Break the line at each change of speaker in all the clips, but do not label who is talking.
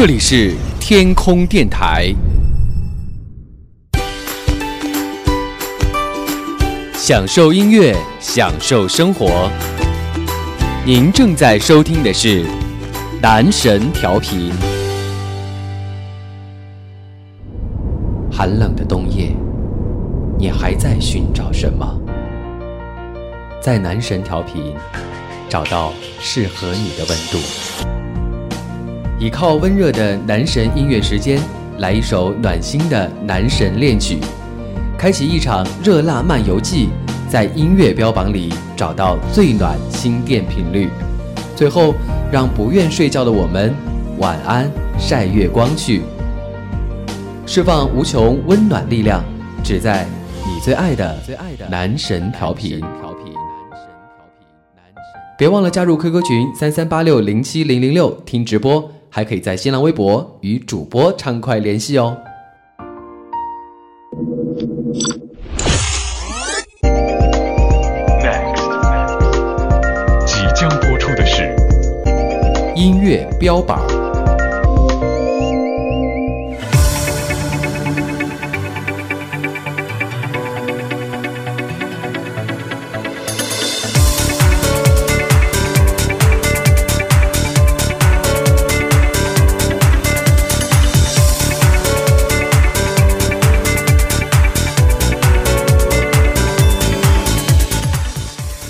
这里是天空电台，享受音乐，享受生活。您正在收听的是男神调频。寒冷的冬夜，你还在寻找什么？在男神调频，找到适合你的温度。倚靠温热的男神音乐时间，来一首暖心的男神恋曲，开启一场热辣漫游记，在音乐标榜里找到最暖心电频率。最后，让不愿睡觉的我们晚安，晒月光去，释放无穷温暖力量，只在你最爱的最爱的男神调频。别忘了加入 QQ 群三三八六零七零零六听直播。还可以在新浪微博与主播畅快联系哦。
即将播出的是
音乐标榜。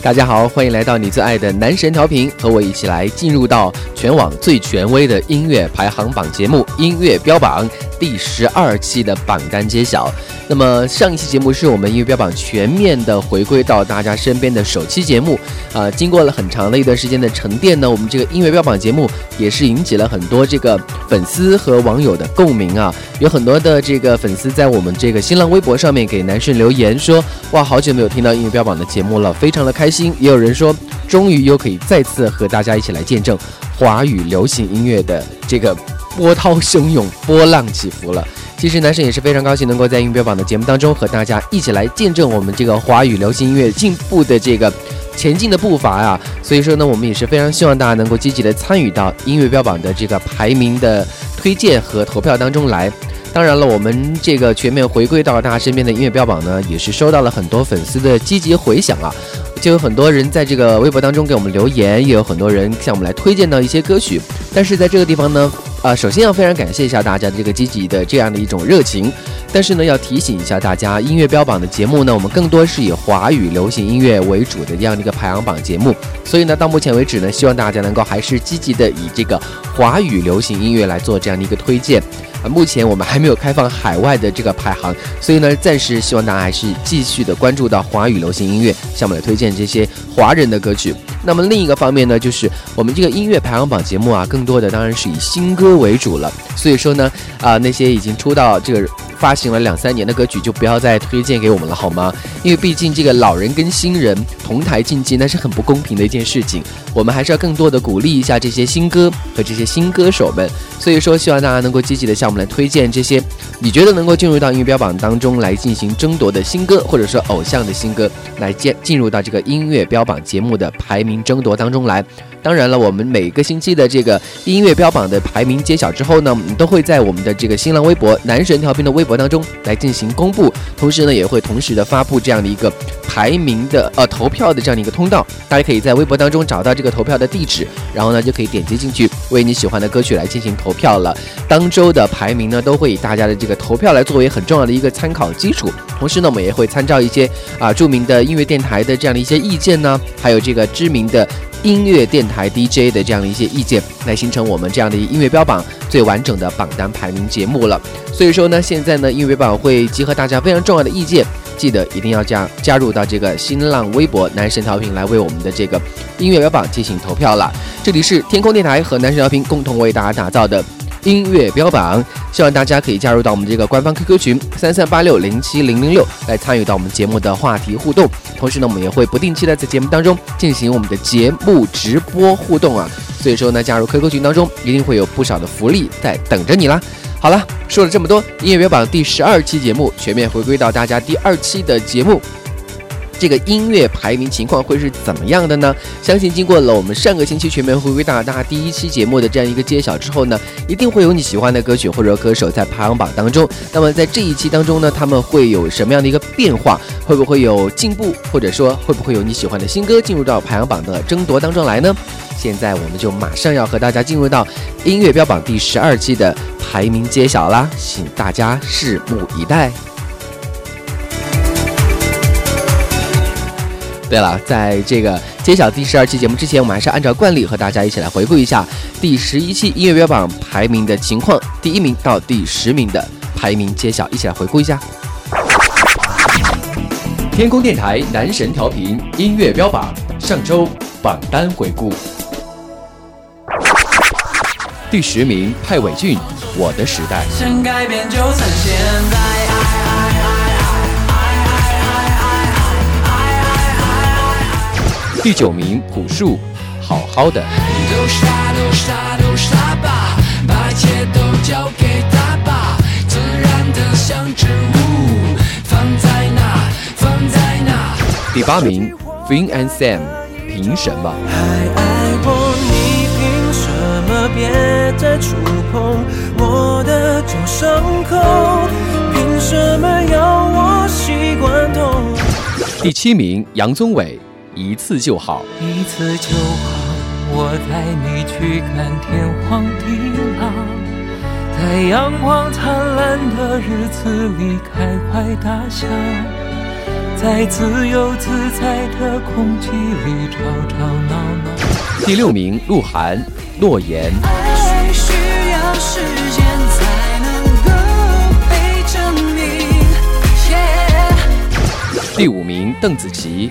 大家好，欢迎来到你最爱的男神调频，和我一起来进入到全网最权威的音乐排行榜节目《音乐标榜》第十二期的榜单揭晓。那么上一期节目是我们音乐标榜全面的回归到大家身边的首期节目，啊，经过了很长的一段时间的沉淀呢，我们这个音乐标榜节目也是引起了很多这个粉丝和网友的共鸣啊，有很多的这个粉丝在我们这个新浪微博上面给男神留言说，哇，好久没有听到音乐标榜的节目了，非常的开心。也有人说，终于又可以再次和大家一起来见证华语流行音乐的这个波涛汹涌、波浪起伏了。其实男神也是非常高兴，能够在音乐榜的节目当中和大家一起来见证我们这个华语流行音乐进步的这个前进的步伐啊。所以说呢，我们也是非常希望大家能够积极的参与到音乐标榜的这个排名的推荐和投票当中来。当然了，我们这个全面回归到大家身边的音乐标榜呢，也是收到了很多粉丝的积极回响啊。就有很多人在这个微博当中给我们留言，也有很多人向我们来推荐到一些歌曲。但是在这个地方呢。啊，首先要非常感谢一下大家的这个积极的这样的一种热情，但是呢，要提醒一下大家，音乐标榜的节目呢，我们更多是以华语流行音乐为主的这样的一个排行榜节目，所以呢，到目前为止呢，希望大家能够还是积极的以这个华语流行音乐来做这样的一个推荐。啊，目前我们还没有开放海外的这个排行，所以呢，暂时希望大家还是继续的关注到华语流行音乐，向我们来推荐这些华人的歌曲。那么另一个方面呢，就是我们这个音乐排行榜节目啊，更多的当然是以新歌为主了。所以说呢，啊，那些已经出到这个发行了两三年的歌曲，就不要再推荐给我们了，好吗？因为毕竟这个老人跟新人同台竞技，那是很不公平的一件事情。我们还是要更多的鼓励一下这些新歌和这些新歌手们。所以说，希望大家能够积极的向我们来推荐这些你觉得能够进入到音乐标榜当中来进行争夺的新歌，或者说偶像的新歌，来进进入到这个音乐标榜节目的排名争夺当中来。当然了，我们每个星期的这个音乐标榜的排名揭晓之后呢，我们都会在我们的这个新浪微博“男神调频”的微博当中来进行公布，同时呢，也会同时的发布这样的一个排名的呃投票的这样的一个通道，大家可以在微博当中找到这个投票的地址，然后呢就可以点击进去为你喜欢的歌曲来进行投票了。当周的排名呢都会以大家的这个投票来作为很重要的一个参考基础，同时呢我们也会参照一些啊著名的音乐电台的这样的一些意见呢，还有这个知名的。音乐电台 DJ 的这样的一些意见，来形成我们这样的音乐标榜最完整的榜单排名节目了。所以说呢，现在呢，音乐标榜会集合大家非常重要的意见，记得一定要加加入到这个新浪微博男神调频来为我们的这个音乐标榜进行投票了。这里是天空电台和男神调频共同为大家打造的。音乐标榜，希望大家可以加入到我们这个官方 QQ 群三三八六零七零零六，来参与到我们节目的话题互动。同时呢，我们也会不定期的在节目当中进行我们的节目直播互动啊。所以说呢，加入 QQ 群当中，一定会有不少的福利在等着你啦。好了，说了这么多，音乐标榜第十二期节目全面回归到大家第二期的节目。这个音乐排名情况会是怎么样的呢？相信经过了我们上个星期全面回归大大第一期节目的这样一个揭晓之后呢，一定会有你喜欢的歌曲或者歌手在排行榜当中。那么在这一期当中呢，他们会有什么样的一个变化？会不会有进步？或者说会不会有你喜欢的新歌进入到排行榜的争夺当中来呢？现在我们就马上要和大家进入到音乐标榜第十二期的排名揭晓啦，请大家拭目以待。对了，在这个揭晓第十二期节目之前，我们还是按照惯例和大家一起来回顾一下第十一期音乐标榜排名的情况，第一名到第十名的排名揭晓，一起来回顾一下。天空电台男神调频音乐标榜上周榜单回顾，第十名派伟俊，《我的时代》。想改变就趁现在。第九名朴树，好好的。都傻都傻都傻吧，把一切都交给他吧，自然的像植物，放在那，放在那。第八名 Fin and Sam，凭什么？还爱过你，凭什么别再触碰我的旧伤口？凭什么要我习惯痛？第七名杨宗纬。一次就好，一次就好。我带你去看天荒地老，在阳光灿烂的日子里开怀大笑，在自由自在的空气里吵吵闹闹。第六名，鹿晗，诺言。爱需要时间才能够被证明。第五名，邓紫棋。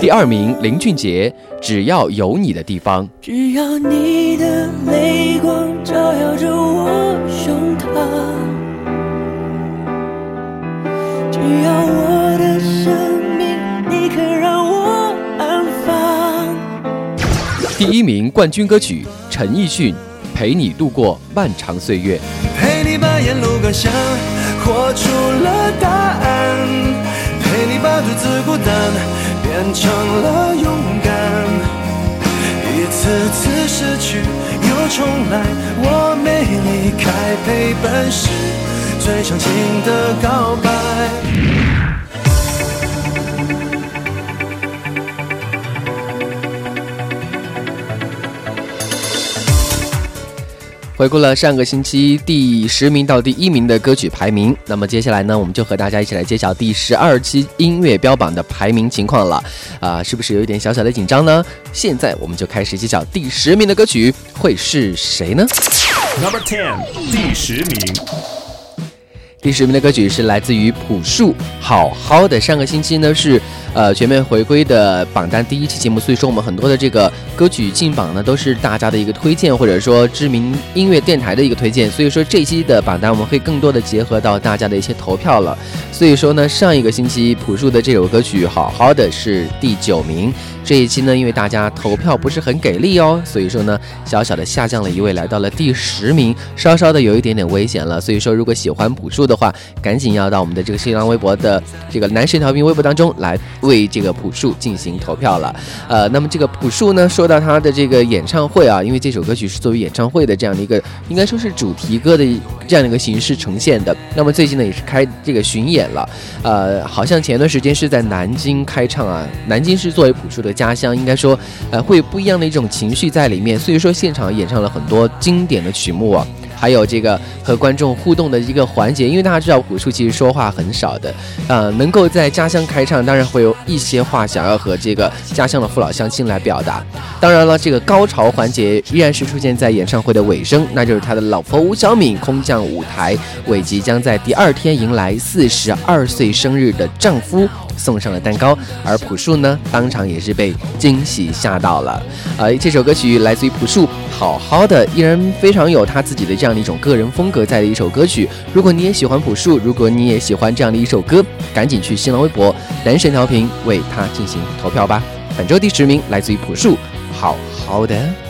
第二名，林俊杰，只要有你的地方。只要你的泪光照耀着我胸膛，只要我的生命你肯让我安放。第一名，冠军歌曲，陈奕迅，陪你度过漫长岁月。陪你把沿路感想活出了答案，陪你把独自孤单变成了勇敢。一次次失去又重来，我没离开，陪伴是最长情的告白。回顾了上个星期第十名到第一名的歌曲排名，那么接下来呢，我们就和大家一起来揭晓第十二期音乐标榜的排名情况了。啊，是不是有一点小小的紧张呢？现在我们就开始揭晓第十名的歌曲会是谁呢？Number ten，第十名。第十名的歌曲是来自于朴树，好好的。上个星期呢是。呃，全面回归的榜单第一期节目，所以说我们很多的这个歌曲进榜呢，都是大家的一个推荐，或者说知名音乐电台的一个推荐。所以说这期的榜单我们会更多的结合到大家的一些投票了。所以说呢，上一个星期朴树的这首歌曲好好的是第九名。这一期呢，因为大家投票不是很给力哦，所以说呢，小小的下降了一位，来到了第十名，稍稍的有一点点危险了。所以说，如果喜欢朴树的话，赶紧要到我们的这个新浪微博的这个男神调频微博当中来为这个朴树进行投票了。呃，那么这个朴树呢，说到他的这个演唱会啊，因为这首歌曲是作为演唱会的这样的一个，应该说是主题歌的这样的一个形式呈现的。那么最近呢，也是开这个巡演了。呃，好像前段时间是在南京开唱啊，南京是作为朴树的。家乡应该说，呃，会有不一样的一种情绪在里面，所以说现场演唱了很多经典的曲目啊。还有这个和观众互动的一个环节。因为大家知道朴树其实说话很少的，呃，能够在家乡开唱，当然会有一些话想要和这个家乡的父老乡亲来表达。当然了，这个高潮环节依然是出现在演唱会的尾声，那就是他的老婆吴小敏空降舞台，为即将在第二天迎来四十二岁生日的丈夫送上了蛋糕，而朴树呢，当场也是被惊喜吓到了。呃，这首歌曲来自于朴树，好好的，依然非常有他自己的这样的一种个人风格在的一首歌曲。如果你也喜欢朴树，如果你也喜欢这样的一首歌，赶紧去新浪微博男神调频为他进行投票吧。本周第十名来自于朴树。好好的。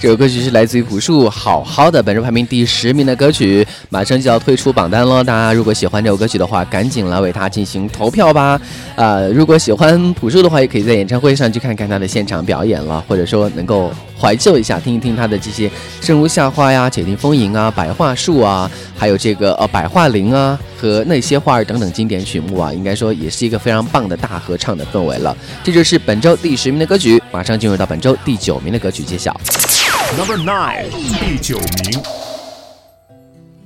这首歌曲是来自于朴树，好好的，本周排名第十名的歌曲，马上就要退出榜单了。大家如果喜欢这首歌曲的话，赶紧来为他进行投票吧。呃，如果喜欢朴树的话，也可以在演唱会上去看看他的现场表演了，或者说能够。怀旧一下，听一听他的这些《生如夏花》呀，《且听风吟》啊，《百花树》啊，还有这个呃《百花林》啊和那些花儿等等经典曲目啊，应该说也是一个非常棒的大合唱的氛围了。这就是本周第十名的歌曲，马上进入到本周第九名的歌曲揭晓。Number nine，第九名。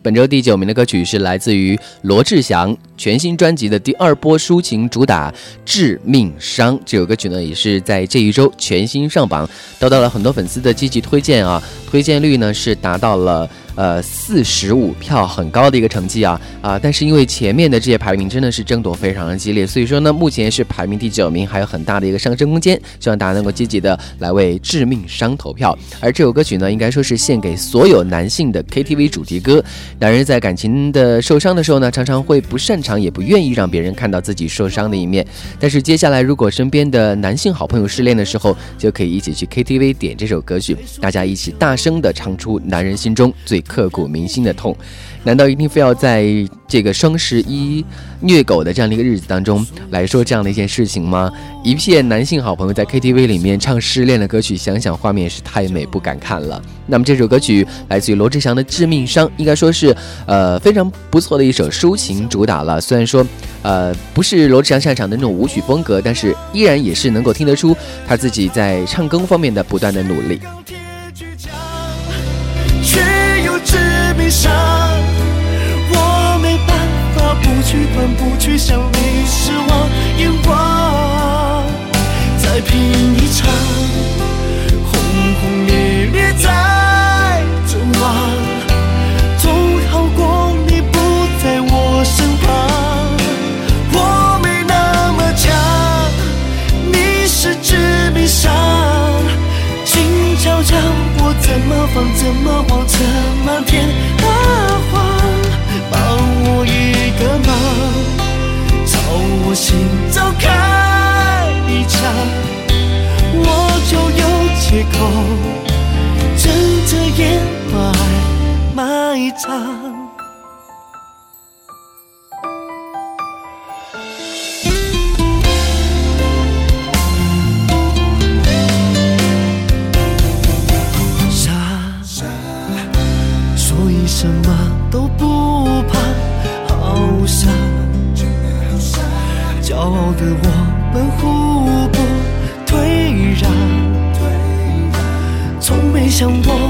本周第九名的歌曲是来自于罗志祥全新专辑的第二波抒情主打《致命伤》。这首歌曲呢，也是在这一周全新上榜，得到了很多粉丝的积极推荐啊，推荐率呢是达到了。呃，四十五票很高的一个成绩啊啊！但是因为前面的这些排名真的是争夺非常的激烈，所以说呢，目前是排名第九名，还有很大的一个上升空间。希望大家能够积极的来为《致命伤》投票。而这首歌曲呢，应该说是献给所有男性的 KTV 主题歌。男人在感情的受伤的时候呢，常常会不擅常，也不愿意让别人看到自己受伤的一面。但是接下来，如果身边的男性好朋友失恋的时候，就可以一起去 KTV 点这首歌曲，大家一起大声的唱出男人心中最。刻骨铭心的痛，难道一定非要在这个双十一虐狗的这样的一个日子当中来说这样的一件事情吗？一片男性好朋友在 KTV 里面唱失恋的歌曲，想想画面是太美不敢看了。那么这首歌曲来自于罗志祥的《致命伤》，应该说是呃非常不错的一首抒情主打了。虽然说呃不是罗志祥擅长的那种舞曲风格，但是依然也是能够听得出他自己在唱功方面的不断的努力。
悲伤，我没办法不去管，不去想你失望眼光，再拼一场，轰轰烈烈再阵亡，总好过你不在我身旁。我没那么强，你是致命伤，静悄悄，我怎么放，怎么忘，怎么填。心走开一场，我就有借口睁着眼把爱埋葬。的我们互不退让从没想过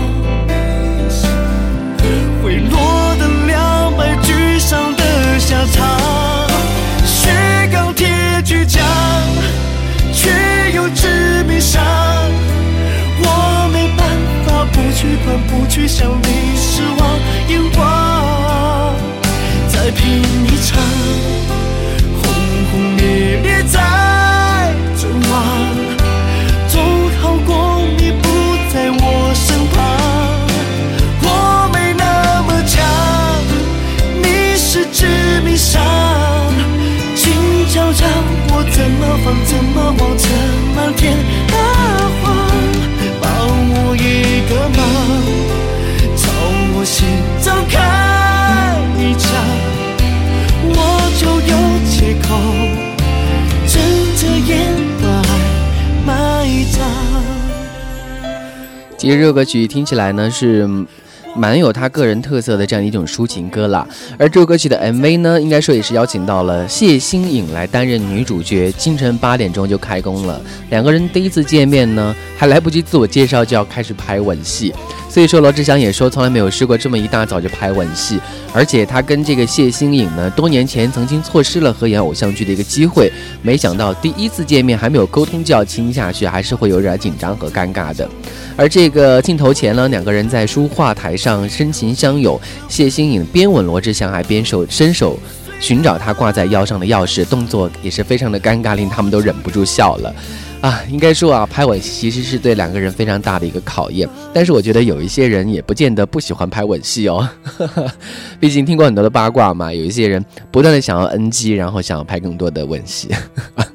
其实这首歌曲听起来呢是。蛮有他个人特色的这样一种抒情歌啦，而这首歌曲的 MV 呢，应该说也是邀请到了谢欣颖来担任女主角，清晨八点钟就开工了。两个人第一次见面呢，还来不及自我介绍就要开始拍吻戏，所以说罗志祥也说从来没有试过这么一大早就拍吻戏，而且他跟这个谢欣颖呢，多年前曾经错失了合演偶像剧的一个机会，没想到第一次见面还没有沟通就要亲下去，还是会有点紧张和尴尬的。而这个镜头前呢，两个人在书画台上深情相拥，谢欣颖边吻罗志祥，还边手伸手寻找他挂在腰上的钥匙，动作也是非常的尴尬，令他们都忍不住笑了。啊，应该说啊，拍吻戏其实是对两个人非常大的一个考验，但是我觉得有一些人也不见得不喜欢拍吻戏哦，毕竟听过很多的八卦嘛，有一些人不断的想要 NG，然后想要拍更多的吻戏。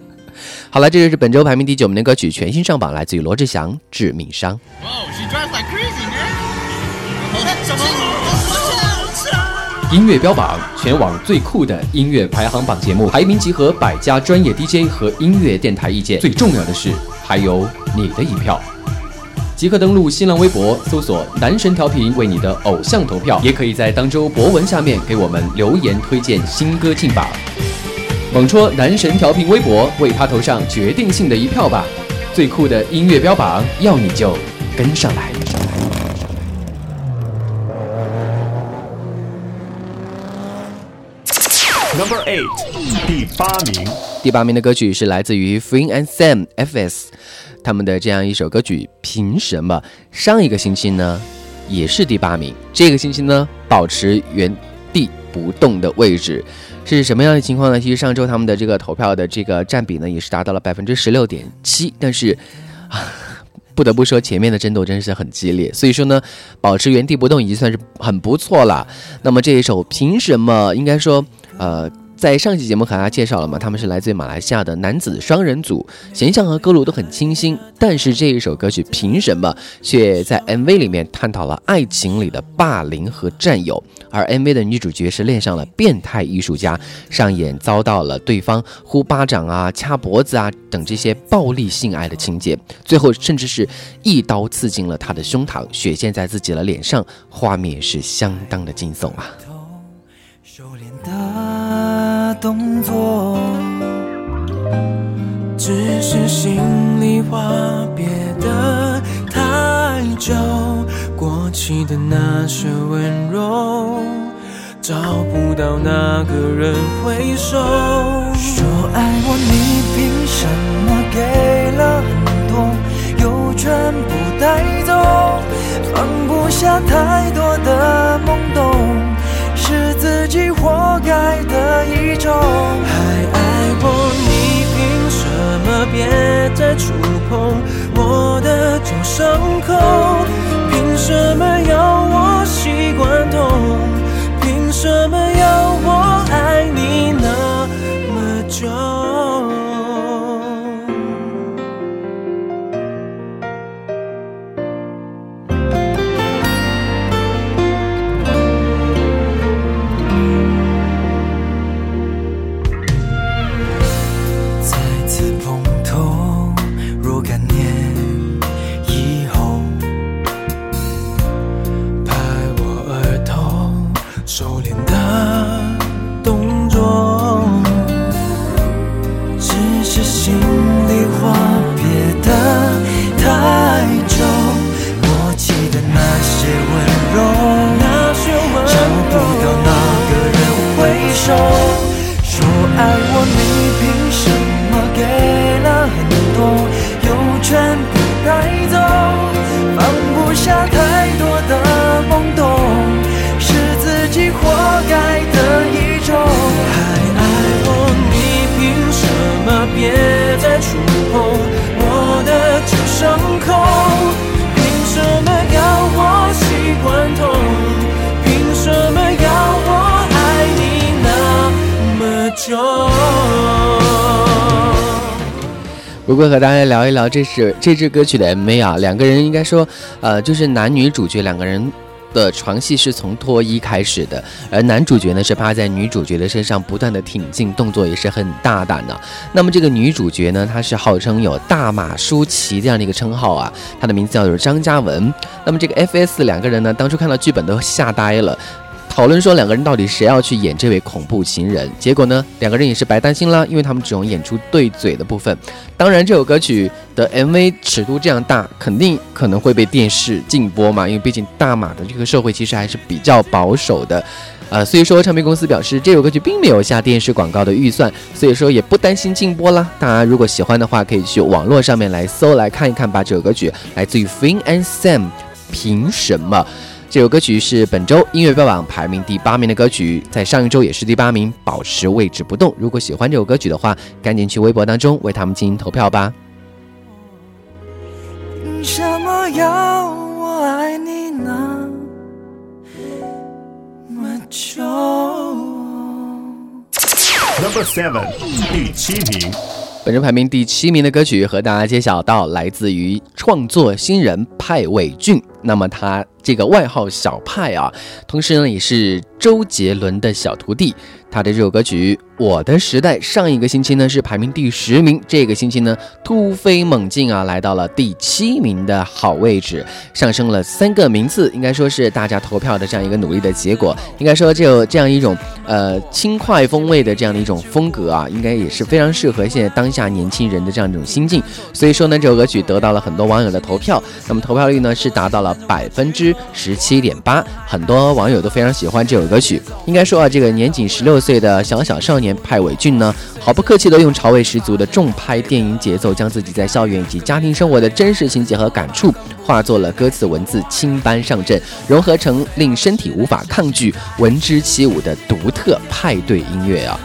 好了，这就是本周排名第九名的歌曲，全新上榜，来自于罗志祥《致命伤》。音乐标榜，全网最酷的音乐排行榜节目，排名集合百家专业 DJ 和音乐电台意见，最重要的是还有你的一票。即刻登录新浪微博，搜索“男神调频”，为你的偶像投票，也可以在当周博文下面给我们留言推荐新歌进榜。猛戳男神调频微博，为他投上决定性的一票吧！最酷的音乐标榜，要你就跟上来。
Number 第八名。
第八名的歌曲是来自于 Free and Sam FS 他们的这样一首歌曲。凭什么？上一个星期呢，也是第八名。这个星期呢，保持原地不动的位置。是什么样的情况呢？其实上周他们的这个投票的这个占比呢，也是达到了百分之十六点七。但是，不得不说前面的争斗真是很激烈。所以说呢，保持原地不动已经算是很不错了。那么这一首凭什么？应该说，呃。在上期节目和大家介绍了嘛，他们是来自于马来西亚的男子双人组，形象和歌路都很清新。但是这一首歌曲凭什么却在 MV 里面探讨了爱情里的霸凌和占有？而 MV 的女主角是恋上了变态艺术家，上演遭到了对方呼巴掌啊、掐脖子啊等这些暴力性爱的情节，最后甚至是一刀刺进了他的胸膛，血溅在自己的脸上，画面是相当的惊悚啊。
动作，只是心里话，别的太久。过去的那些温柔，找不到那个人回首。说爱我，你凭什么给了很多，又全部带走？放不下太多的懵懂。自己活该的一种。还爱我，你凭什么别再触碰我的旧伤口？凭什么要不
过和大家聊一聊这是这支歌曲的 MV 啊，两个人应该说，呃，就是男女主角两个人。的床戏是从脱衣开始的，而男主角呢是趴在女主角的身上不断的挺进，动作也是很大胆的。那么这个女主角呢，她是号称有大马舒淇这样的一个称号啊，她的名字叫做张嘉文。那么这个 F.S 两个人呢，当初看到剧本都吓呆了。讨论说两个人到底谁要去演这位恐怖情人？结果呢，两个人也是白担心了，因为他们只用演出对嘴的部分。当然，这首歌曲的 MV 尺度这样大，肯定可能会被电视禁播嘛，因为毕竟大马的这个社会其实还是比较保守的，呃，所以说唱片公司表示这首歌曲并没有下电视广告的预算，所以说也不担心禁播啦。大家如果喜欢的话，可以去网络上面来搜来看一看吧。这首歌曲来自于 Fin and Sam，凭什么？这首歌曲是本周音乐标榜排名第八名的歌曲，在上一周也是第八名，保持位置不动。如果喜欢这首歌曲的话，赶紧去微博当中为他们进行投票吧。
凭什么要我爱你那么久
？Number seven，第七名。
本周排名第七名的歌曲和大家揭晓到，来自于创作新人派伟俊。那么他这个外号小派啊，同时呢也是周杰伦的小徒弟。他的这首歌曲《我的时代》上一个星期呢是排名第十名，这个星期呢突飞猛进啊，来到了第七名的好位置，上升了三个名次，应该说是大家投票的这样一个努力的结果。应该说，这有这样一种呃轻快风味的这样的一种风格啊，应该也是非常适合现在当下年轻人的这样一种心境。所以说呢，这首歌曲得到了很多网友的投票，那么投票率呢是达到了百分之十七点八，很多网友都非常喜欢这首歌曲。应该说啊，这个年仅十六岁的小小少年派伟俊呢，毫不客气的用潮味十足的重拍电影节奏，将自己在校园以及家庭生活的真实情节和感触，化作了歌词文字轻搬上阵，融合成令身体无法抗拒、闻之起舞的独特派对音乐啊。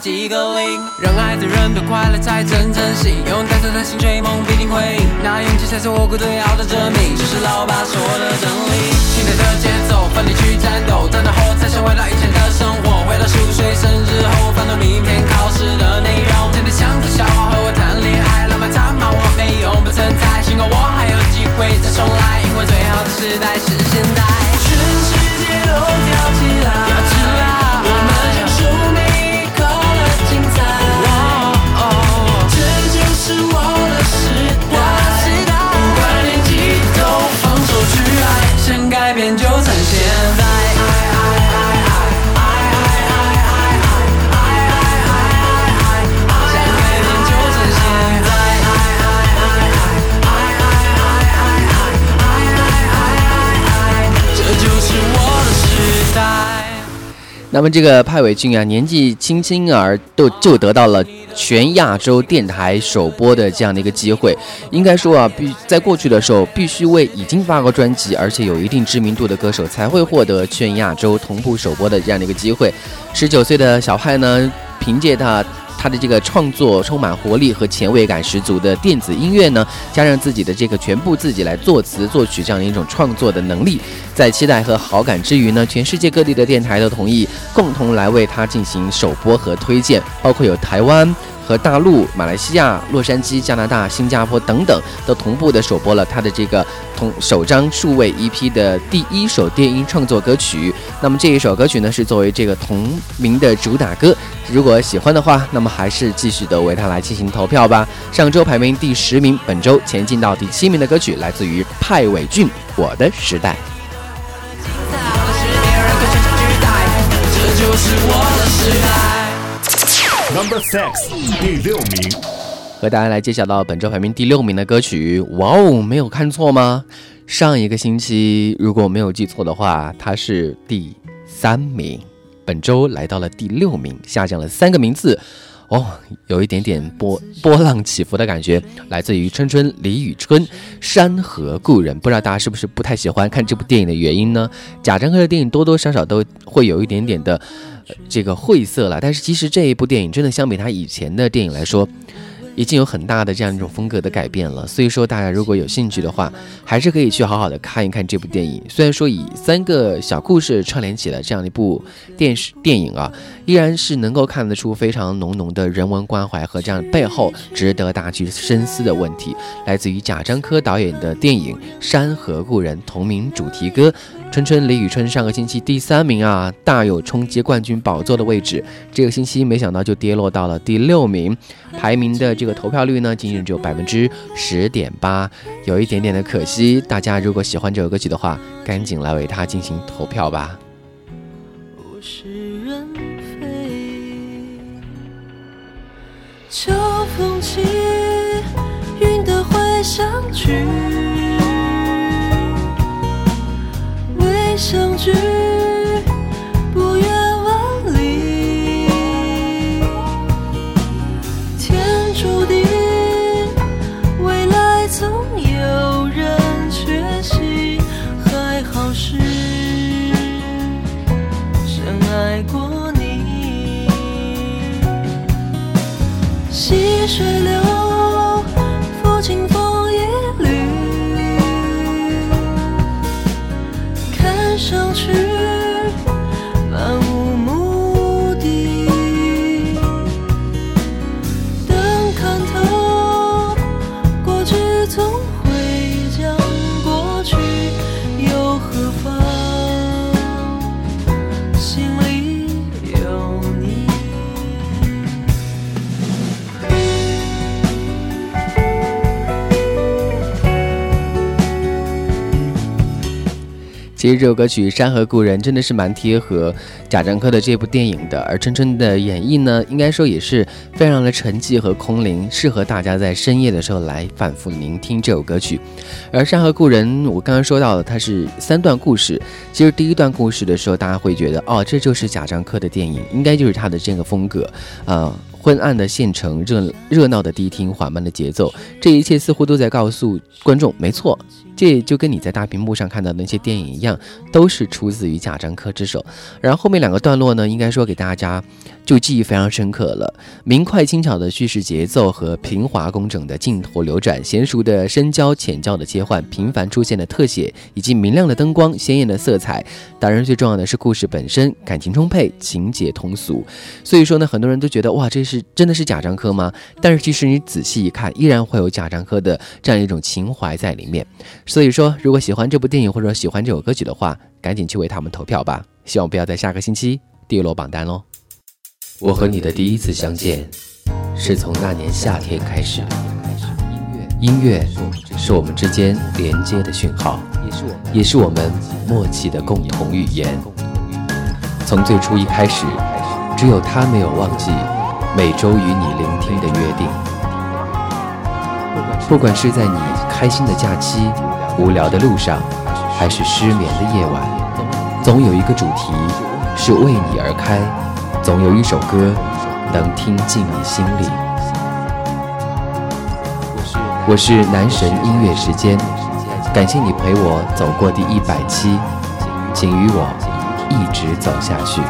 几个零。让爱的人都快乐才真正行，用带着的心追梦必定会赢。那勇气才是我孤独要的证明，这是老爸说的真理。现在的节奏，奋力去战斗，战斗后才想回到以前的生活，回到十五岁生日后，翻到明天考试的内容。真的想着小花和我谈恋爱，浪漫他骂我没用，不存在。幸好我还有机会再重来，因为最好的时代是现在。全世界都跳起来，
那么这个派伟俊啊，年纪轻轻而都就得到了全亚洲电台首播的这样的一个机会。应该说啊，必在过去的时候，必须为已经发过专辑而且有一定知名度的歌手才会获得全亚洲同步首播的这样的一个机会。十九岁的小派呢，凭借他。他的这个创作充满活力和前卫感十足的电子音乐呢，加上自己的这个全部自己来作词作曲这样的一种创作的能力，在期待和好感之余呢，全世界各地的电台都同意共同来为他进行首播和推荐，包括有台湾。和大陆、马来西亚、洛杉矶、加拿大、新加坡等等都同步的首播了他的这个同首张数位 EP 的第一首电音创作歌曲。那么这一首歌曲呢，是作为这个同名的主打歌。如果喜欢的话，那么还是继续的为他来进行投票吧。上周排名第十名，本周前进到第七名的歌曲来自于派伟俊，《我的时代》。
Number six，第六名。
和大家来揭晓到本周排名第六名的歌曲。哇哦，没有看错吗？上一个星期，如果没有记错的话，它是第三名。本周来到了第六名，下降了三个名次。哦，有一点点波波浪起伏的感觉，来自于春春李宇春《山河故人》。不知道大家是不是不太喜欢看这部电影的原因呢？贾樟柯的电影多多少少都会有一点点的。这个晦涩了，但是其实这一部电影真的相比他以前的电影来说。已经有很大的这样一种风格的改变了，所以说大家如果有兴趣的话，还是可以去好好的看一看这部电影。虽然说以三个小故事串联起来这样一部电视电影啊，依然是能够看得出非常浓浓的人文关怀和这样背后值得大家去深思的问题。来自于贾樟柯导演的电影《山河故人》同名主题歌。春春李宇春上个星期第三名啊，大有冲击冠军宝座的位置。这个星期没想到就跌落到了第六名，排名的这个投票率呢，仅仅只有百分之十点八，有一点点的可惜。大家如果喜欢这首歌曲的话，赶紧来为它进行投票吧。
是人非秋风起，云的会相聚。相聚，不远万里。天注定，未来总有人缺席。还好是深爱过你。细水流，抚清
其实这首歌曲《山河故人》真的是蛮贴合贾樟柯的这部电影的，而春春的演绎呢，应该说也是非常的沉寂和空灵，适合大家在深夜的时候来反复聆听这首歌曲。而《山河故人》，我刚刚说到了，它是三段故事。其实第一段故事的时候，大家会觉得，哦，这就是贾樟柯的电影，应该就是他的这个风格，啊。昏暗的县城，热热闹的迪厅，缓慢的节奏，这一切似乎都在告诉观众，没错，这就跟你在大屏幕上看到的那些电影一样，都是出自于贾樟柯之手。然后后面两个段落呢，应该说给大家。就记忆非常深刻了，明快轻巧的叙事节奏和平滑工整的镜头流转，娴熟的深焦浅焦的切换，频繁出现的特写，以及明亮的灯光、鲜艳的色彩。当然，最重要的是故事本身感情充沛，情节通俗。所以说呢，很多人都觉得哇，这是真的是贾樟柯吗？但是其实你仔细一看，依然会有贾樟柯的这样一种情怀在里面。所以说，如果喜欢这部电影或者喜欢这首歌曲的话，赶紧去为他们投票吧。希望不要在下个星期跌落榜单喽。我和你的第一次相见，是从那年夏天开始。音乐是我们之间连接的讯号，也是我们默契的共同语言。从最初一开始，只有他没有忘记每周与你聆听的约定。不管是在你开心的假期、无聊的路上，还是失眠的夜晚，总有一个主题是为你而开。总有一首歌能听进你心里。我是男神音乐时间，感谢你陪我走过第一百期，请与我一直走下去。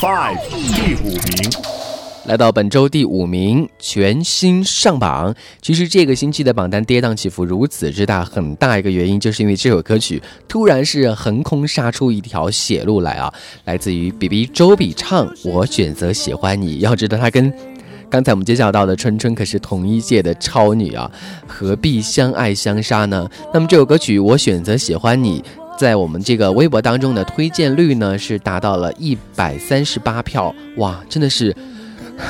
five，第五名。
来到本周第五名，全新上榜。其实这个星期的榜单跌宕起伏如此之大，很大一个原因就是因为这首歌曲突然是横空杀出一条血路来啊！来自于 B B 周笔畅，《我选择喜欢你》。要知道，他跟刚才我们介绍到的春春可是同一届的超女啊，何必相爱相杀呢？那么这首歌曲《我选择喜欢你》在我们这个微博当中的推荐率呢是达到了一百三十八票，哇，真的是。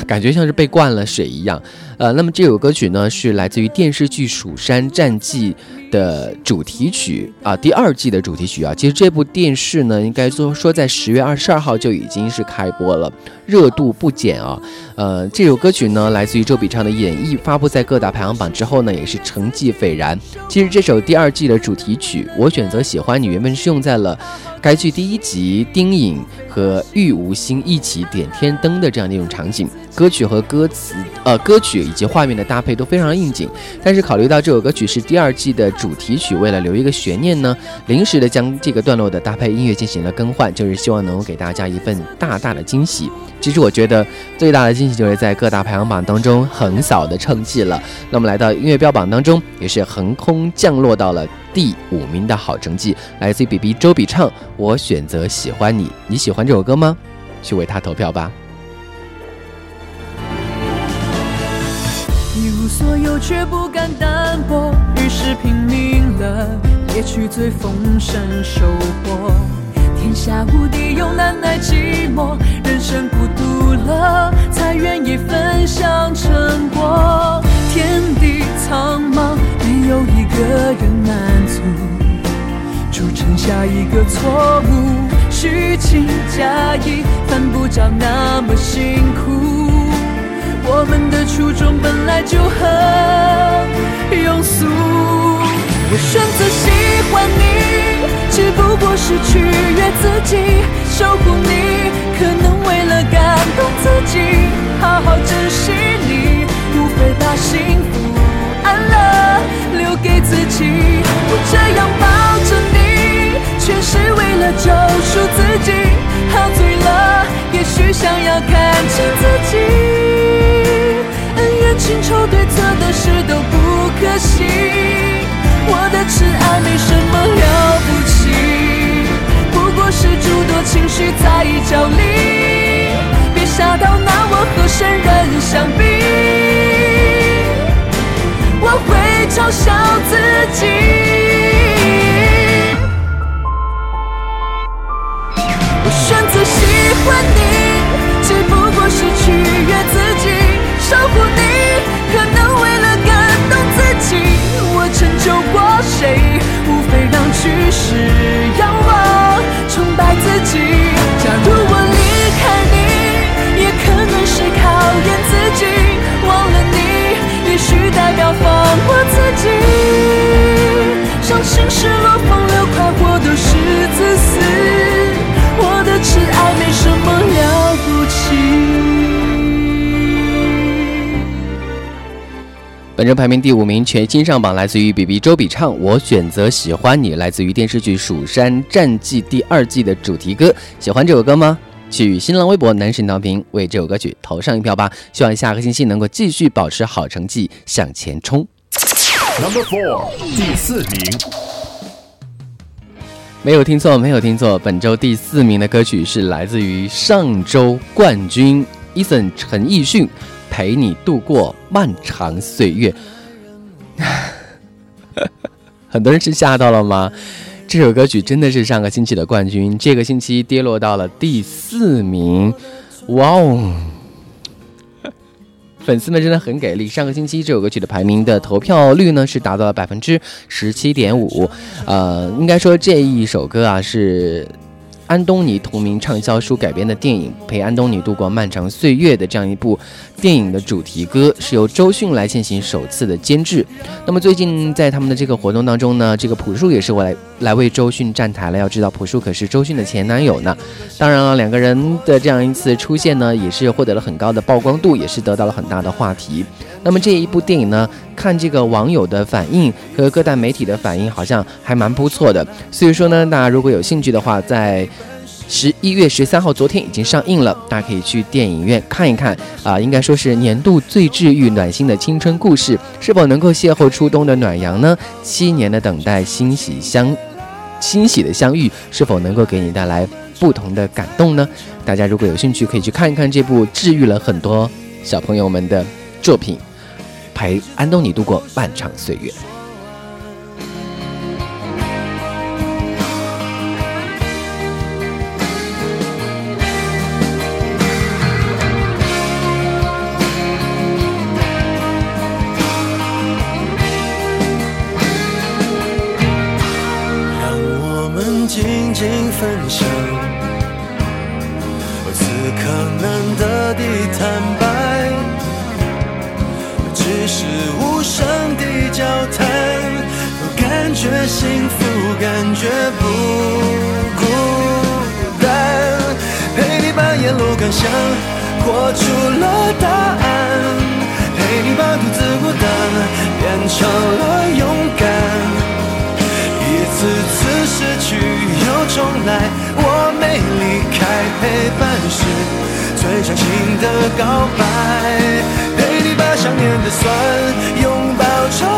感觉像是被灌了水一样，呃，那么这首歌曲呢是来自于电视剧《蜀山战记》的主题曲啊，第二季的主题曲啊。其实这部电视呢，应该说说在十月二十二号就已经是开播了，热度不减啊。呃，这首歌曲呢来自于周笔畅的演绎，发布在各大排行榜之后呢，也是成绩斐然。其实这首第二季的主题曲《我选择喜欢你》原本是用在了。该剧第一集，丁颖和玉无心一起点天灯的这样的一种场景，歌曲和歌词，呃，歌曲以及画面的搭配都非常应景。但是考虑到这首歌曲是第二季的主题曲，为了留一个悬念呢，临时的将这个段落的搭配音乐进行了更换，就是希望能够给大家一份大大的惊喜。其实我觉得最大的惊喜就是在各大排行榜当中横扫的成绩了。那么来到音乐标榜当中，也是横空降落到了第五名的好成绩，来自于 B B 周笔畅。我选择喜欢你，你喜欢这首歌吗？去为他投票吧。
所有却不敢单薄，于是拼命了，也去最丰盛收获。天下无敌又难耐寂寞，人生孤独了，才愿意分享成果。天地苍茫，没有一个人满足，铸成下一个错误。虚情假意，犯不着那么辛苦。我们的初衷本来就很庸俗。我选择喜欢你，只不过是取悦自己，守护你，可能为了感动自己，好好珍惜你，不会把幸福安乐留给自己。我这样抱着你，全是为了救赎自己，喝醉了，也许想要看清自己，连情仇对错的事都不可信。我的痴爱没什么了不起，不过是诸多情绪在角力。别傻到拿我和圣人相比，我会嘲笑自己。
本周排名第五名，全新上榜，来自于 B B 周笔畅。我选择喜欢你，来自于电视剧《蜀山战记》第二季的主题歌。喜欢这首歌吗？去新浪微博男神调频为这首歌曲投上一票吧。希望下个星期能够继续保持好成绩，向前冲。
Number four，第四名。
没有听错，没有听错。本周第四名的歌曲是来自于上周冠军 Eason 陈奕迅。陪你度过漫长岁月，很多人是吓到了吗？这首歌曲真的是上个星期的冠军，这个星期跌落到了第四名。哇哦，粉丝们真的很给力。上个星期这首歌曲的排名的投票率呢是达到了百分之十七点五。呃，应该说这一首歌啊是。安东尼同名畅销书改编的电影《陪安东尼度过漫长岁月》的这样一部电影的主题歌是由周迅来进行首次的监制。那么最近在他们的这个活动当中呢，这个朴树也是我来来为周迅站台了。要知道朴树可是周迅的前男友呢。当然了，两个人的这样一次出现呢，也是获得了很高的曝光度，也是得到了很大的话题。那么这一部电影呢，看这个网友的反应和各大媒体的反应，好像还蛮不错的。所以说呢，大家如果有兴趣的话，在十一月十三号，昨天已经上映了，大家可以去电影院看一看啊。应该说是年度最治愈、暖心的青春故事，是否能够邂逅初冬的暖阳呢？七年的等待，欣喜相欣喜的相遇，是否能够给你带来不同的感动呢？大家如果有兴趣，可以去看一看这部治愈了很多小朋友们的作品，陪安东尼度过漫长岁月。幸福感觉不孤单
陪你把沿路感想活出了答案陪你把独
自孤单变成了
勇敢一次次失去又重来我没离开
陪伴是最长情的告白陪你把想念的酸拥抱成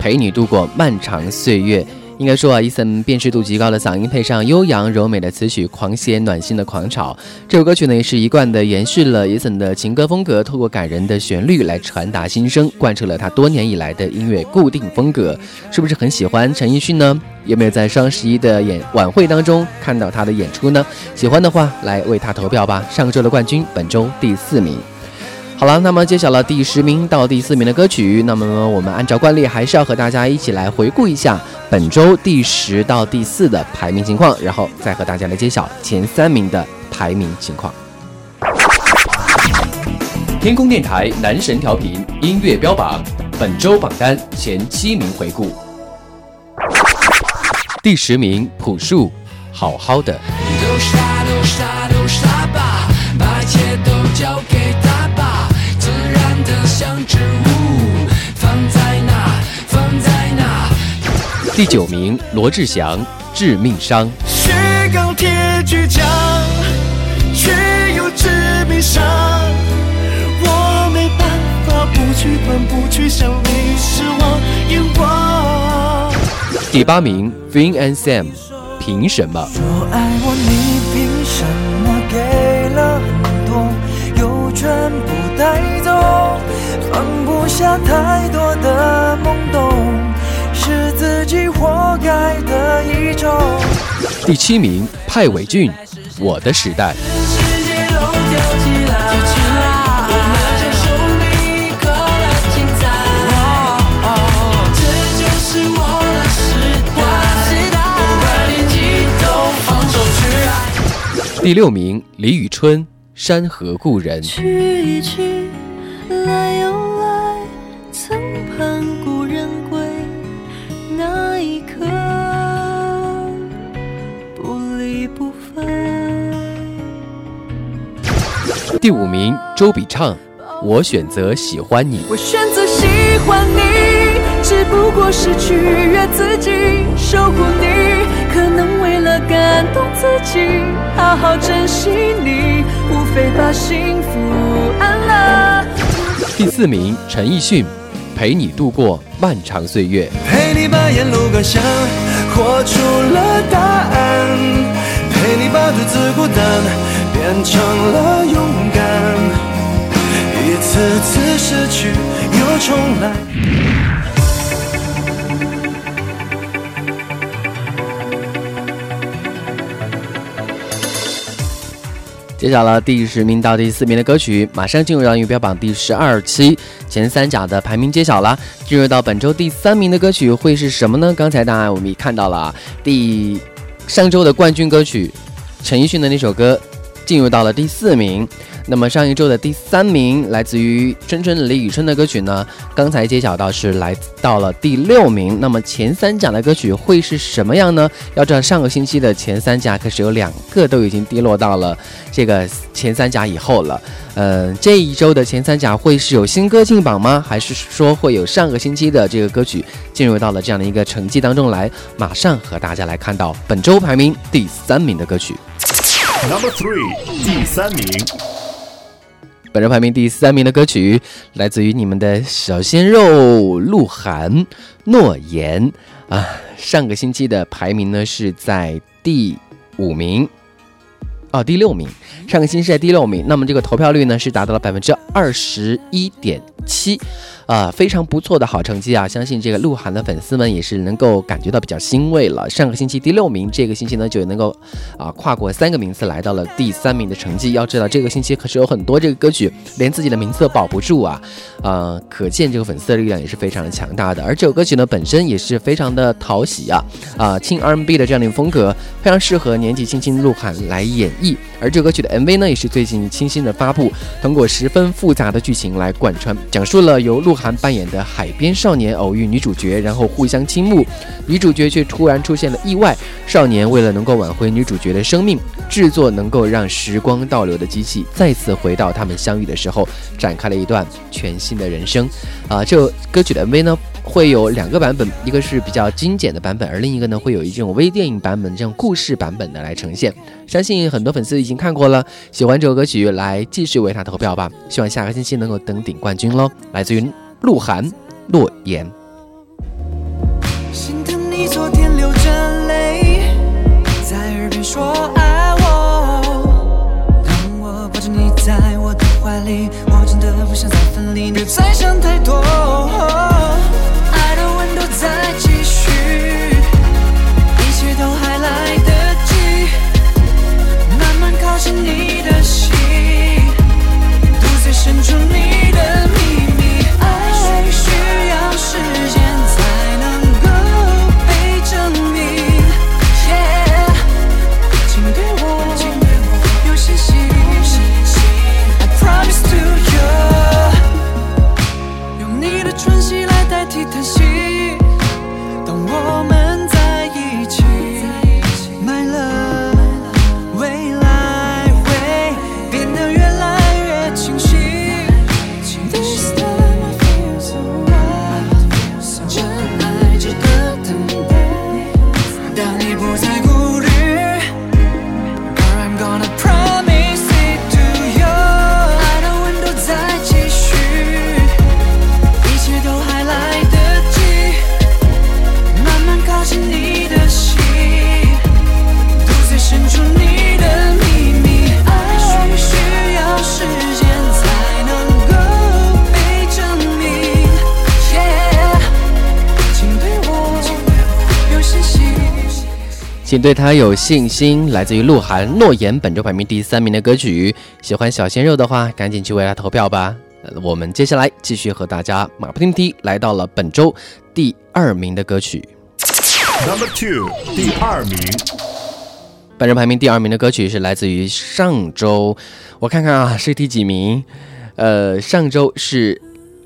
陪你度过漫长岁月》。应该说啊，Eason 辨识度极高的嗓音配上悠扬柔美的词曲，狂写暖心的狂潮。这首歌曲呢，也是一贯的延续了 Eason 的情歌风格，透过感人的旋律来传达心声，贯彻了他多年以来的音乐固定风格。是不是很喜欢陈奕迅呢？有没有在双十一的演晚会当中看到他的演出呢？喜欢的话，来为他投票吧。上周的冠军，本周第四名。好了，那么揭晓了第十名到第四名的歌曲，那么我们按照惯例还是要和大家一起来回顾一下本周第十到第四的排名情况，然后再和大家来揭晓前三名的排名情况。
天空电台男神调频音乐标榜本周榜单前七名回顾。
第十名，朴树，好好的。都傻都傻都傻吧，把一切都交给他吧。像植物放在哪放在哪第九名罗志祥致命伤。
是钢铁倔强却又致命伤我没办法不去管不去想你眼光
第八名 Vin and Sam 凭什么？
说爱我你下太多的懵懂，是自己活该的一种。
第七名，派伟俊，《我的时代》。第六名，李宇春，《山河故人》。
去一去，
第五名，周笔畅，我选择喜欢你。
我选择喜欢你，只不过是取悦自己，守护你，可能为了感动自己，好好珍惜你，无非把幸福安乐。
第四名，陈奕迅，陪你度过漫长岁月。
陪你把沿路感想活出了答案，陪你把独自孤单变成了勇敢，一次次失去又重来。
揭晓了第十名到第四名的歌曲，马上进入到音乐标榜第十二期前三甲的排名揭晓了。进入到本周第三名的歌曲会是什么呢？刚才当然我们也看到了第上周的冠军歌曲陈奕迅的那首歌进入到了第四名。那么上一周的第三名来自于春春李宇春的歌曲呢？刚才揭晓到是来到了第六名。那么前三甲的歌曲会是什么样呢？要知道上个星期的前三甲可是有两个都已经跌落到了这个前三甲以后了。嗯，这一周的前三甲会是有新歌进榜吗？还是说会有上个星期的这个歌曲进入到了这样的一个成绩当中来？马上和大家来看到本周排名第三名的歌曲。
Number three，第三名。
本周排名第三名的歌曲来自于你们的小鲜肉鹿晗，《诺言》啊，上个星期的排名呢是在第五名，哦，第六名，上个星期在第六名，那么这个投票率呢是达到了百分之二十一点七。啊，非常不错的好成绩啊！相信这个鹿晗的粉丝们也是能够感觉到比较欣慰了。上个星期第六名，这个星期呢就能够啊跨过三个名次来到了第三名的成绩。要知道这个星期可是有很多这个歌曲连自己的名次都保不住啊，呃，可见这个粉丝的力量也是非常的强大的。而这首歌曲呢本身也是非常的讨喜啊，啊轻 R&B 的这样的一个风格，非常适合年纪轻轻的鹿晗来演而这歌曲的 MV 呢也是最近清新的发布，通过十分复杂的剧情来贯穿，讲述了由鹿。晗扮演的海边少年偶遇女主角，然后互相倾慕，女主角却突然出现了意外。少年为了能够挽回女主角的生命，制作能够让时光倒流的机器，再次回到他们相遇的时候，展开了一段全新的人生。啊，这歌曲的 MV 呢，会有两个版本，一个是比较精简的版本，而另一个呢，会有一种微电影版本，这种故事版本的来呈现。相信很多粉丝已经看过了，喜欢这首歌曲，来继续为他投票吧。希望下个星期能够登顶冠军喽，来自于。鹿晗，诺言。
心疼你昨天流着泪，在耳边说爱我。当我抱着你在我的怀里，我真的不想再分离，别再想太多。对
他有信心。来自于鹿晗，《诺言》本周排名第三名的歌曲。喜欢小鲜肉的话，赶紧去为他投票吧。我们接下来继续和大家马不停蹄来到了本周第二名的歌曲。
Number two，第二名。
本周排名第二名的歌曲是来自于上周，我看看啊，是第几名？呃，上周是。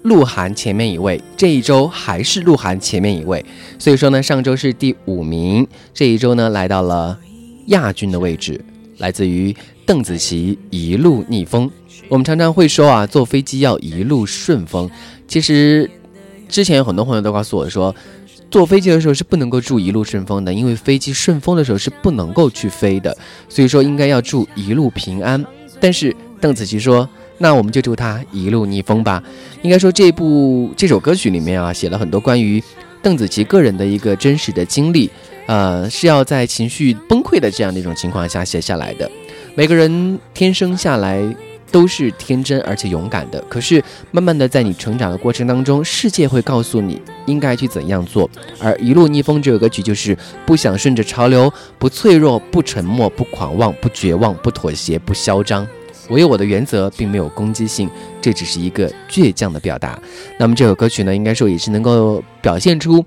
鹿晗前面一位，这一周还是鹿晗前面一位，所以说呢，上周是第五名，这一周呢来到了亚军的位置，来自于邓紫棋《一路逆风》。我们常常会说啊，坐飞机要一路顺风。其实之前有很多朋友都告诉我说，坐飞机的时候是不能够祝一路顺风的，因为飞机顺风的时候是不能够去飞的，所以说应该要祝一路平安。但是邓紫棋说。那我们就祝他一路逆风吧。应该说，这部这首歌曲里面啊，写了很多关于邓紫棋个人的一个真实的经历，呃，是要在情绪崩溃的这样的一种情况下写下来的。每个人天生下来都是天真而且勇敢的。可是慢慢的，在你成长的过程当中，世界会告诉你应该去怎样做。而《一路逆风》这首歌曲就是不想顺着潮流，不脆弱，不沉默，不狂妄，不绝望，不妥协，不嚣张。我有我的原则，并没有攻击性，这只是一个倔强的表达。那么这首歌曲呢，应该说也是能够表现出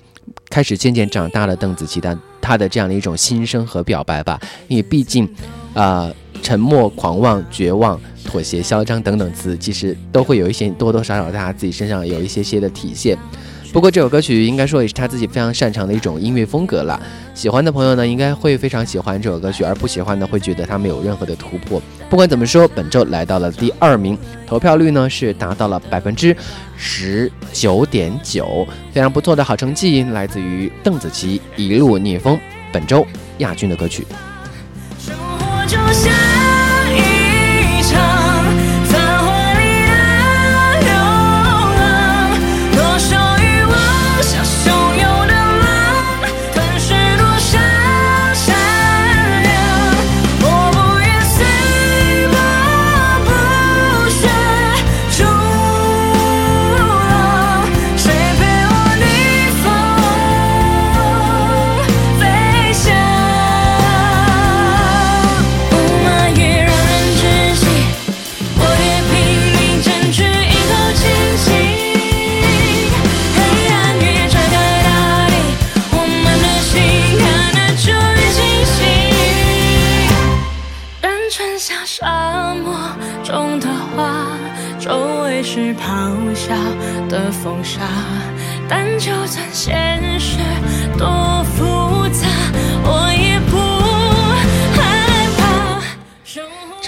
开始渐渐长大的邓紫棋的她的这样的一种心声和表白吧。因为毕竟，啊，沉默、狂妄、绝望、妥协、嚣张等等词，其实都会有一些多多少少在她自己身上有一些些的体现。不过这首歌曲应该说也是他自己非常擅长的一种音乐风格了。喜欢的朋友呢，应该会非常喜欢这首歌曲；而不喜欢的会觉得它没有任何的突破。不管怎么说，本周来到了第二名，投票率呢是达到了百分之十九点九，非常不错的好成绩，来自于邓紫棋《一路逆风》，本周亚军的歌曲。
生活就像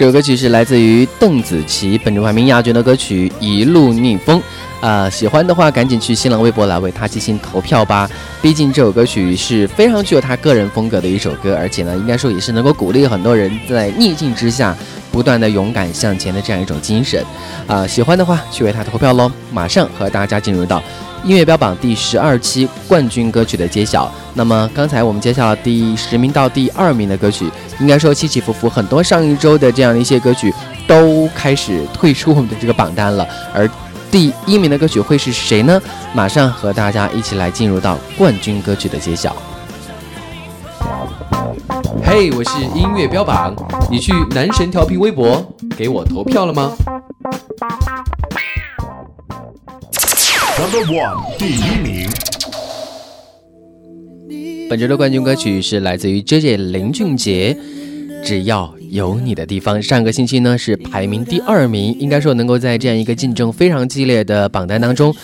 这首歌曲是来自于邓紫棋本周排名亚军的歌曲《一路逆风》。啊、喜欢的话赶紧去新浪微博来为他进行投票吧。毕竟这首歌曲是非常具有他个人风格的一首歌，而且呢，应该说也是能够鼓励很多人在逆境之下不断的勇敢向前的这样一种精神。啊、喜欢的话去为他投票喽！马上和大家进入到音乐标榜第十二期冠军歌曲的揭晓。那么刚才我们揭晓了第十名到第二名的歌曲，应该说起起伏伏，很多上一周的这样的一些歌曲都开始退出我们的这个榜单了。而第一名的歌曲会是谁呢？马上和大家一起来进入到冠军歌曲的揭晓。
嘿我是音乐标榜，你去男神调频微博给我投票了吗？
Number one，第一名。
本周的冠军歌曲是来自于 J.J. 林俊杰，《只要有你的地方》。上个星期呢是排名第二名，应该说能够在这样一个竞争非常激烈的榜单当中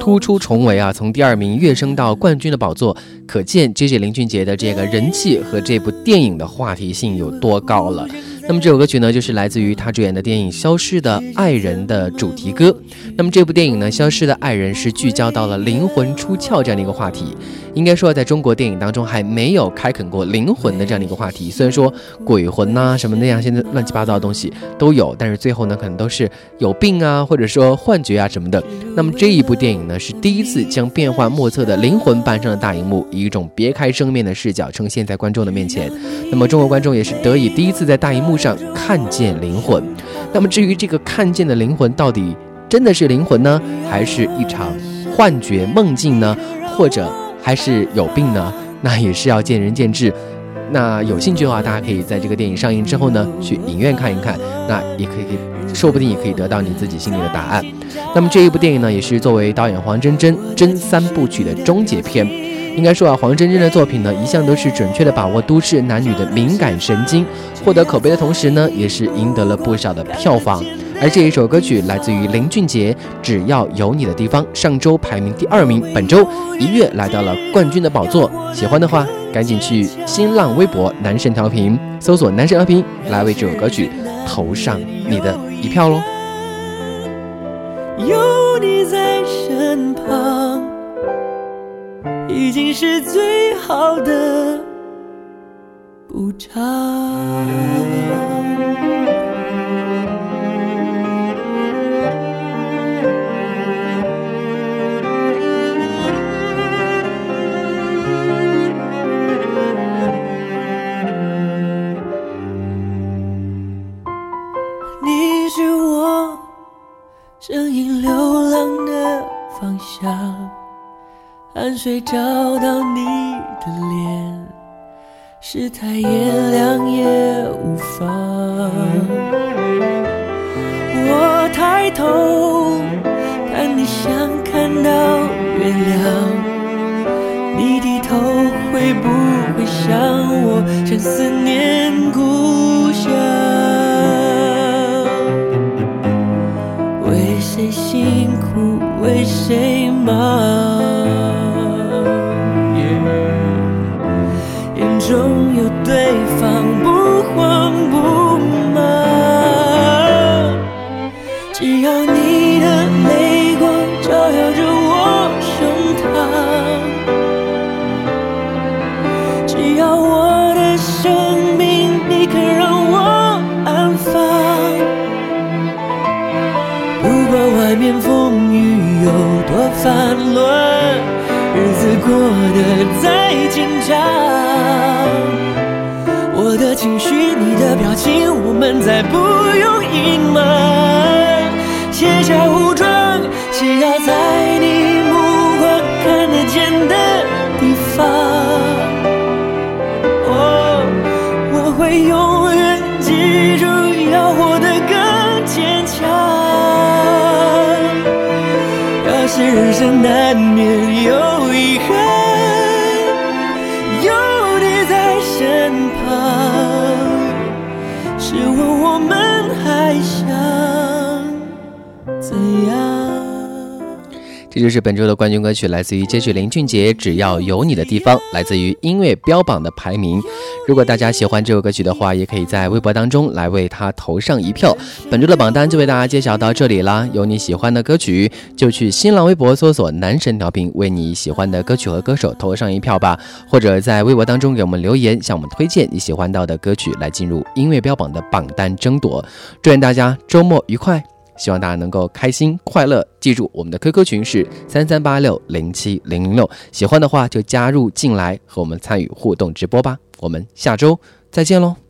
突出重围啊，从第二名跃升到冠军的宝座，可见 J.J. 林俊杰的这个人气和这部电影的话题性有多高了。那么这首歌曲呢，就是来自于他主演的电影《消失的爱人》的主题歌。那么这部电影呢，《消失的爱人》是聚焦到了灵魂出窍这样的一个话题。应该说，在中国电影当中还没有开垦过灵魂的这样的一个话题。虽然说鬼魂呐、什么那样，现在乱七八糟的东西都有，但是最后呢，可能都是有病啊，或者说幻觉啊什么的。那么这一部电影呢，是第一次将变幻莫测的灵魂搬上了大荧幕，以一种别开生面的视角呈现在观众的面前。那么中国观众也是得以第一次在大荧幕上看见灵魂。那么至于这个看见的灵魂到底真的是灵魂呢，还是一场幻觉梦境呢，或者还是有病呢？那也是要见仁见智。那有兴趣的话，大家可以在这个电影上映之后呢，去影院看一看。那也可以，说不定也可以得到你自己心里的答案。那么这一部电影呢，也是作为导演黄真真真三部曲的终结篇。应该说啊，黄真真的作品呢，一向都是准确的把握都市男女的敏感神经，获得口碑的同时呢，也是赢得了不少的票房。而这一首歌曲来自于林俊杰，《只要有你的地方》，上周排名第二名，本周一跃来到了冠军的宝座。喜欢的话，赶紧去新浪微博“男神调频”搜索“男神调频”来为这首歌曲投上你的一票喽。
有你在身旁，已经是最好的补偿。你是我声音流浪的方向。汗水找到你的脸，是太炎凉也无妨。我抬头看你，想看到月亮。你低头会不会想我？像思念故乡。为谁辛苦为谁忙？对方，不慌不忙。只要你的泪光照耀着我胸膛，只要我的生命你肯让我安放。不管外面风雨有多烦乱，日子过得再紧张，表情，我们再不用隐瞒。卸下武装，只要在你目光看得见的地方，哦，我会永远记住，要活得更坚强。要是人生难免
这就是本周的冠军歌曲，来自于接续林俊杰《只要有你的地方》，来自于音乐标榜的排名。如果大家喜欢这首歌曲的话，也可以在微博当中来为他投上一票。本周的榜单就为大家揭晓到这里啦！有你喜欢的歌曲，就去新浪微博搜索“男神调频”，为你喜欢的歌曲和歌手投上一票吧。或者在微博当中给我们留言，向我们推荐你喜欢到的歌曲，来进入音乐标榜的榜单争夺。祝愿大家周末愉快！希望大家能够开心快乐，记住我们的 QQ 群是三三八六零七零零六，喜欢的话就加入进来和我们参与互动直播吧。我们下周再见喽。